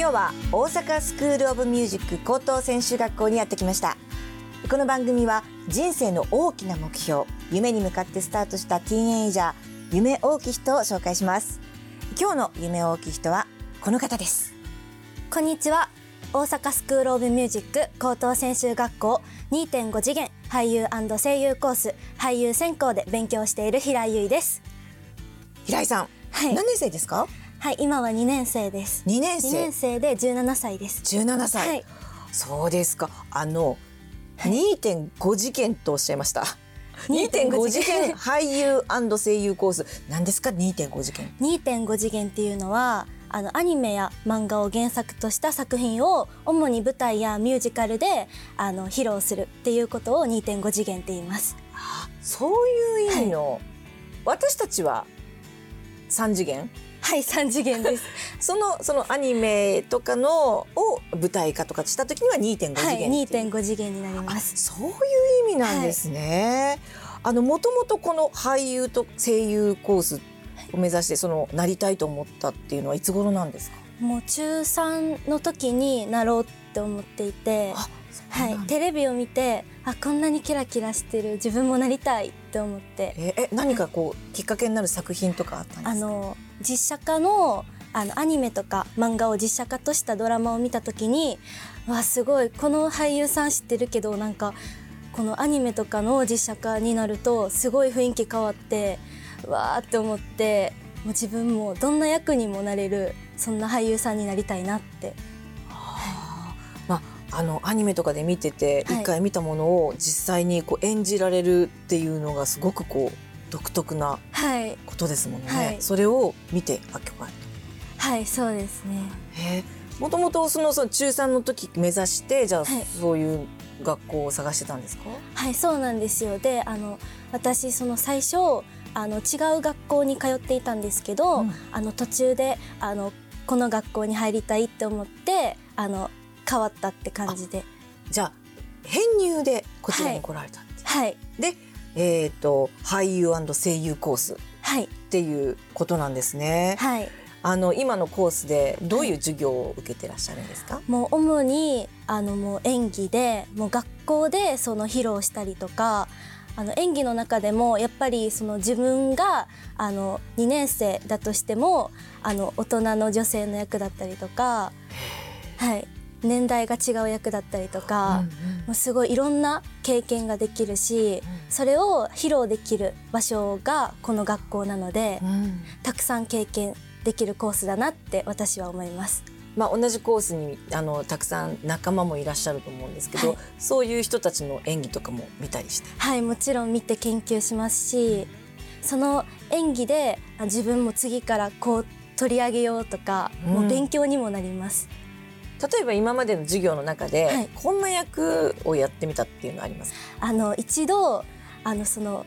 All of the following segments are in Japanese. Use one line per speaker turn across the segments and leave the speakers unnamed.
今日は大阪スクールオブミュージック高等専修学校にやってきました。この番組は人生の大きな目標夢に向かってスタートしたティーンエイジャー夢大きい人を紹介します。今日の夢大きい人はこの方です。
こんにちは。大阪スクールオブミュージック高等専修学校2.5次元俳優声優コース俳優専攻で勉強している平井優衣です。
平井さん、
はい。
何年生ですか？
はい今は2年生です。
2年生。
2年生で17歳です。
17歳、
はい。
そうですか。あの、2.5次元とおっしゃいました。
2.5
2.5次元俳優声優コース。何ですか？2.5次元
2.5次元っていうのはあのアニメや漫画を原作とした作品を主に舞台やミュージカルであの披露するっていうことを2.5次元って言います。
そういう意味の、私たちは3次元
はい3次元です。
そのそのアニメとかのを舞台化とかした時には2.5次
はい
元っていう。
2.5次元になりま
あ
す
そういう意味なんですね。あのもともとこの俳優と声優コースを目指してそのなりたいと思ったっていうのはいつ頃なんですか？
もう中3の時になろうって思っていて
あ
はい、テレビを見てあこんなにキラキラしてる自分もなりたいって思って。
ええ何かこうきっかけになる作品とかあったんですか？
あの実写化のあのアニメとか漫画を実写化としたドラマを見た時にわすごいこの俳優さん知ってるけどなんかこのアニメとかの実写化になるとすごい雰囲気変わってわーって思ってもう自分もどんな役にもなれるそんな俳優さんになりたいなって。
まああのアニメとかで見てて
はい。
一回見たものを実際にこう演じられるっていうのがすごくこう独特な
はい。
ことですもんね。
はい。
それを見てあ今日
は。いそうですね。
へもともとそのその中3の時目指してじゃあ、
はい。
そういう学校を探してたんですか？
はいそうなんですよ。であの私その最初あの違う学校に通っていたんですけど、
うん。
あの途中であのこの学校に入りたいって思ってあの変わったって感じで。
じゃあ編入でこちらに来られたんです、
はい。
で、えっ、と俳優声優コース。っ
はい。
ていうことなんですね。
はい。
あの今のコースでどういう授業を受けてらっしゃるんですか？
もう主にあのもう演技でもう学校でその披露したりとかあの演技の中でもやっぱりその自分があの2年生だとしてもあの大人の女性の役だったりとか、はい、年代が違う役だったりとか、もうすごいいろんな経験ができるし、それを披露できる場所がこの学校なので、
うん
たくさん経験できるコースだなって私は思います。
まあ同じコースにあのたくさん仲間もいらっしゃると思うんですけど、
はい
そういう人たちの演技とかも見たりして。
はいもちろん見て研究しますしその演技であ自分も次からこう取り上げようとか、
うん
もう勉強にもなります。
例えば今までの授業の中で、
はい
こんな役をやってみたっていうのありますか？
あの一度あのその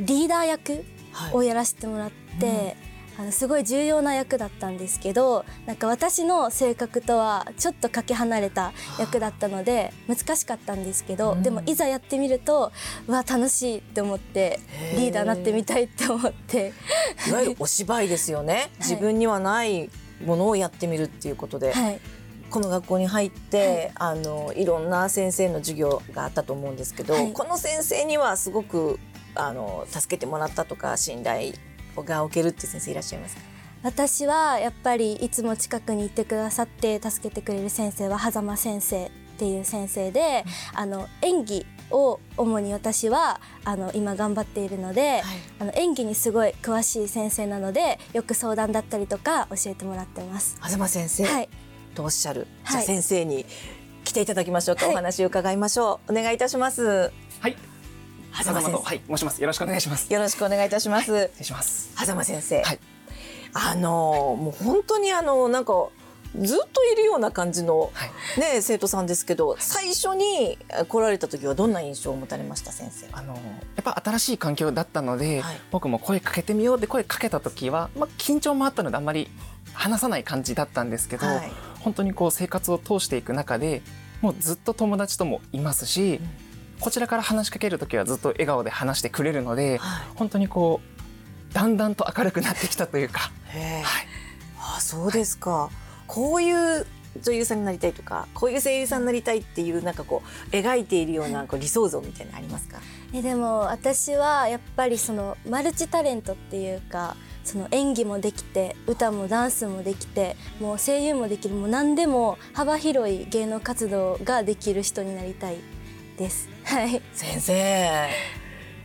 リーダー役
はい。
をやらせてもらって、あのすごい重要な役だったんですけどなんか私の性格とはちょっとかけ離れた役だったので難しかったんですけど、
うん。
でもいざやってみるとうわ楽しいって思ってリーダーになってみたいって思って。
いわゆるお芝居ですよね。自分にはないものをやってみるっていうことで、
はい
この学校に入って、あのいろんな先生の授業があったと思うんですけど、
はい。
この先生にはすごくあの助けてもらったとか信頼がおけるっていう先生いらっしゃいますか？
私はやっぱりいつも近くにいてくださって助けてくれる先生は狭間先生っていう先生で、あの演技を主に私はあの今頑張っているので、あの演技にすごい詳しい先生なのでよく相談だったりとか教えてもらってます。
東先生、
はい、
とおっしゃる、
はい。
じゃあ先生に来ていただきましょうか、
はい。
お話を伺いましょう。お願いいたします。
はい。
狭間先生
と。はい。申します。よろしくお願いします。
よろしくお願いいたします、
失礼します。
狭間先生、
はい。
あのもう本当にあのなんかずっといるような感じの、
はい。
ね生徒さんですけど最初に来られた時はどんな印象を持たれました先生？
あのやっぱ新しい環境だったので、
はい。
僕も声かけてみようって声かけた時は、まあ緊張もあったのであんまり話さない感じだったんですけど、
はい
本当にこう生活を通していく中で、もうずっと友達ともいますし、こちらから話しかける時はずっと笑顔で話してくれるので、
はい。
本当にこうだんだんと明るくなってきたというか、はい。
あそうですか、こういう女優さんになりたいとかこういう声優さんになりたいっていうなんかこう描いているようなこう理想像みたいなのありますか？
えでも私はやっぱりそのマルチタレントっていうかその演技もできて歌もダンスもできてもう声優もできるもう何でも幅広い芸能活動ができる人になりたいです。はい、
先生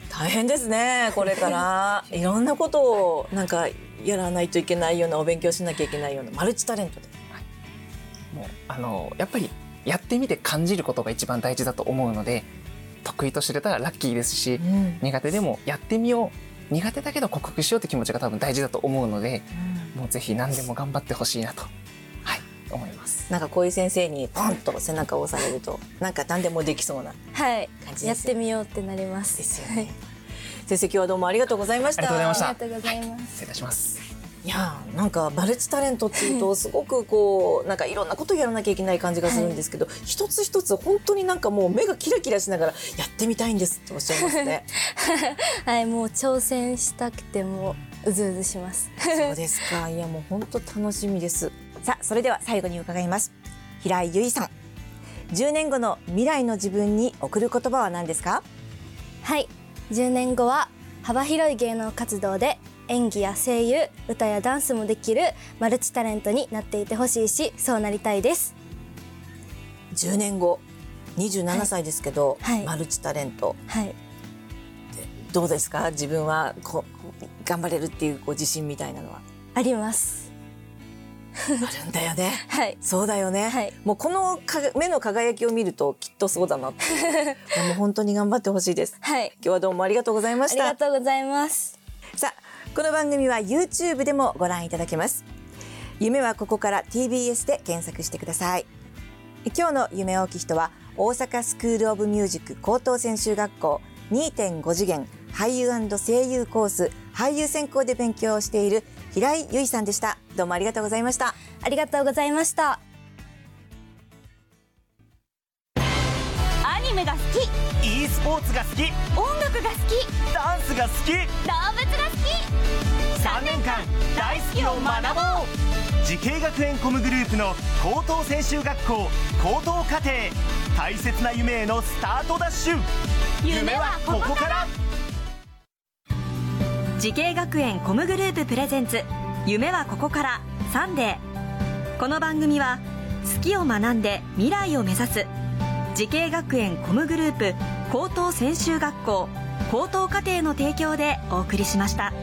大変ですねこれから。いろんなことをなんかやらないといけないようなお勉強しなきゃいけないようなマルチタレントで。
もうあのやっぱりやってみて感じることが一番大事だと思うので得意と知れたらラッキーですし、
ん。
苦手でもやってみよう苦手だけど克服しようって気持ちが多分大事だと思うのでもうぜひ何でも頑張ってほしいなと、はい、思います。
なんかこういう先生にポンと背中を押されるとなんか何でもできそうな
はい
感じですよ
やってみようってなります。
ですよね先生今日はどうもありがとうございました
ありがとうございました
ありがとうございます。
失礼いたします。
いやーなんかマルチタレントっていうとすごくこうなんかいろんなことやらなきゃいけない感じがするんですけど、一つ一つ本当になんかもう目がキラキラしながらやってみたいんですっておっしゃいますね。
はい、もう挑戦したくてもうずうずします。
そうですか。いやもう本当楽しみです。さあそれでは最後に伺います。平井由衣さん。10年後の未来の自分に送る言葉は何ですか？
はい10年後は幅広い芸能活動で演技や声優歌やダンスもできるマルチタレントになっていてほしいしそうなりたいです。
10年後、27歳ですけど、
はい。
マルチタレント。
はい。
どうですか？自分はこう頑張れるっていうこう自信みたいなのは？
あります。
あるんだよね。
はい。
そうだよね、
はい。
もうこのか目の輝きを見るときっとそうだなって。もう本当に頑張ってほしいです。
はい。
今日はどうもありがとうございま
あり
した
がとうございます。
さあこの番組は YouTube でもご覧いただけます。夢はここから TBS で検索してください。今日の夢大きい人は大阪スクールオブミュージック高等専修学校2.5次元俳優声優コース俳優専攻で勉強をしている平井由衣さんでした。どうもありがとうございました。
ありがとうございました。
ポーツが好き。
音楽が好き。
ダンスが好き。
動物が好き。
3年間大好きを学ぼう。滋慶学園 COMグループの高等専修学校高等課程。大切な夢へのスタートダッシュ。夢はここから。
滋慶学園 COMグループプレゼンツ。夢はここから。サンデー。この番組は好きを学んで未来を目指す。滋慶学園 COMグループ高等専修学校高等課程の提供でお送りしました。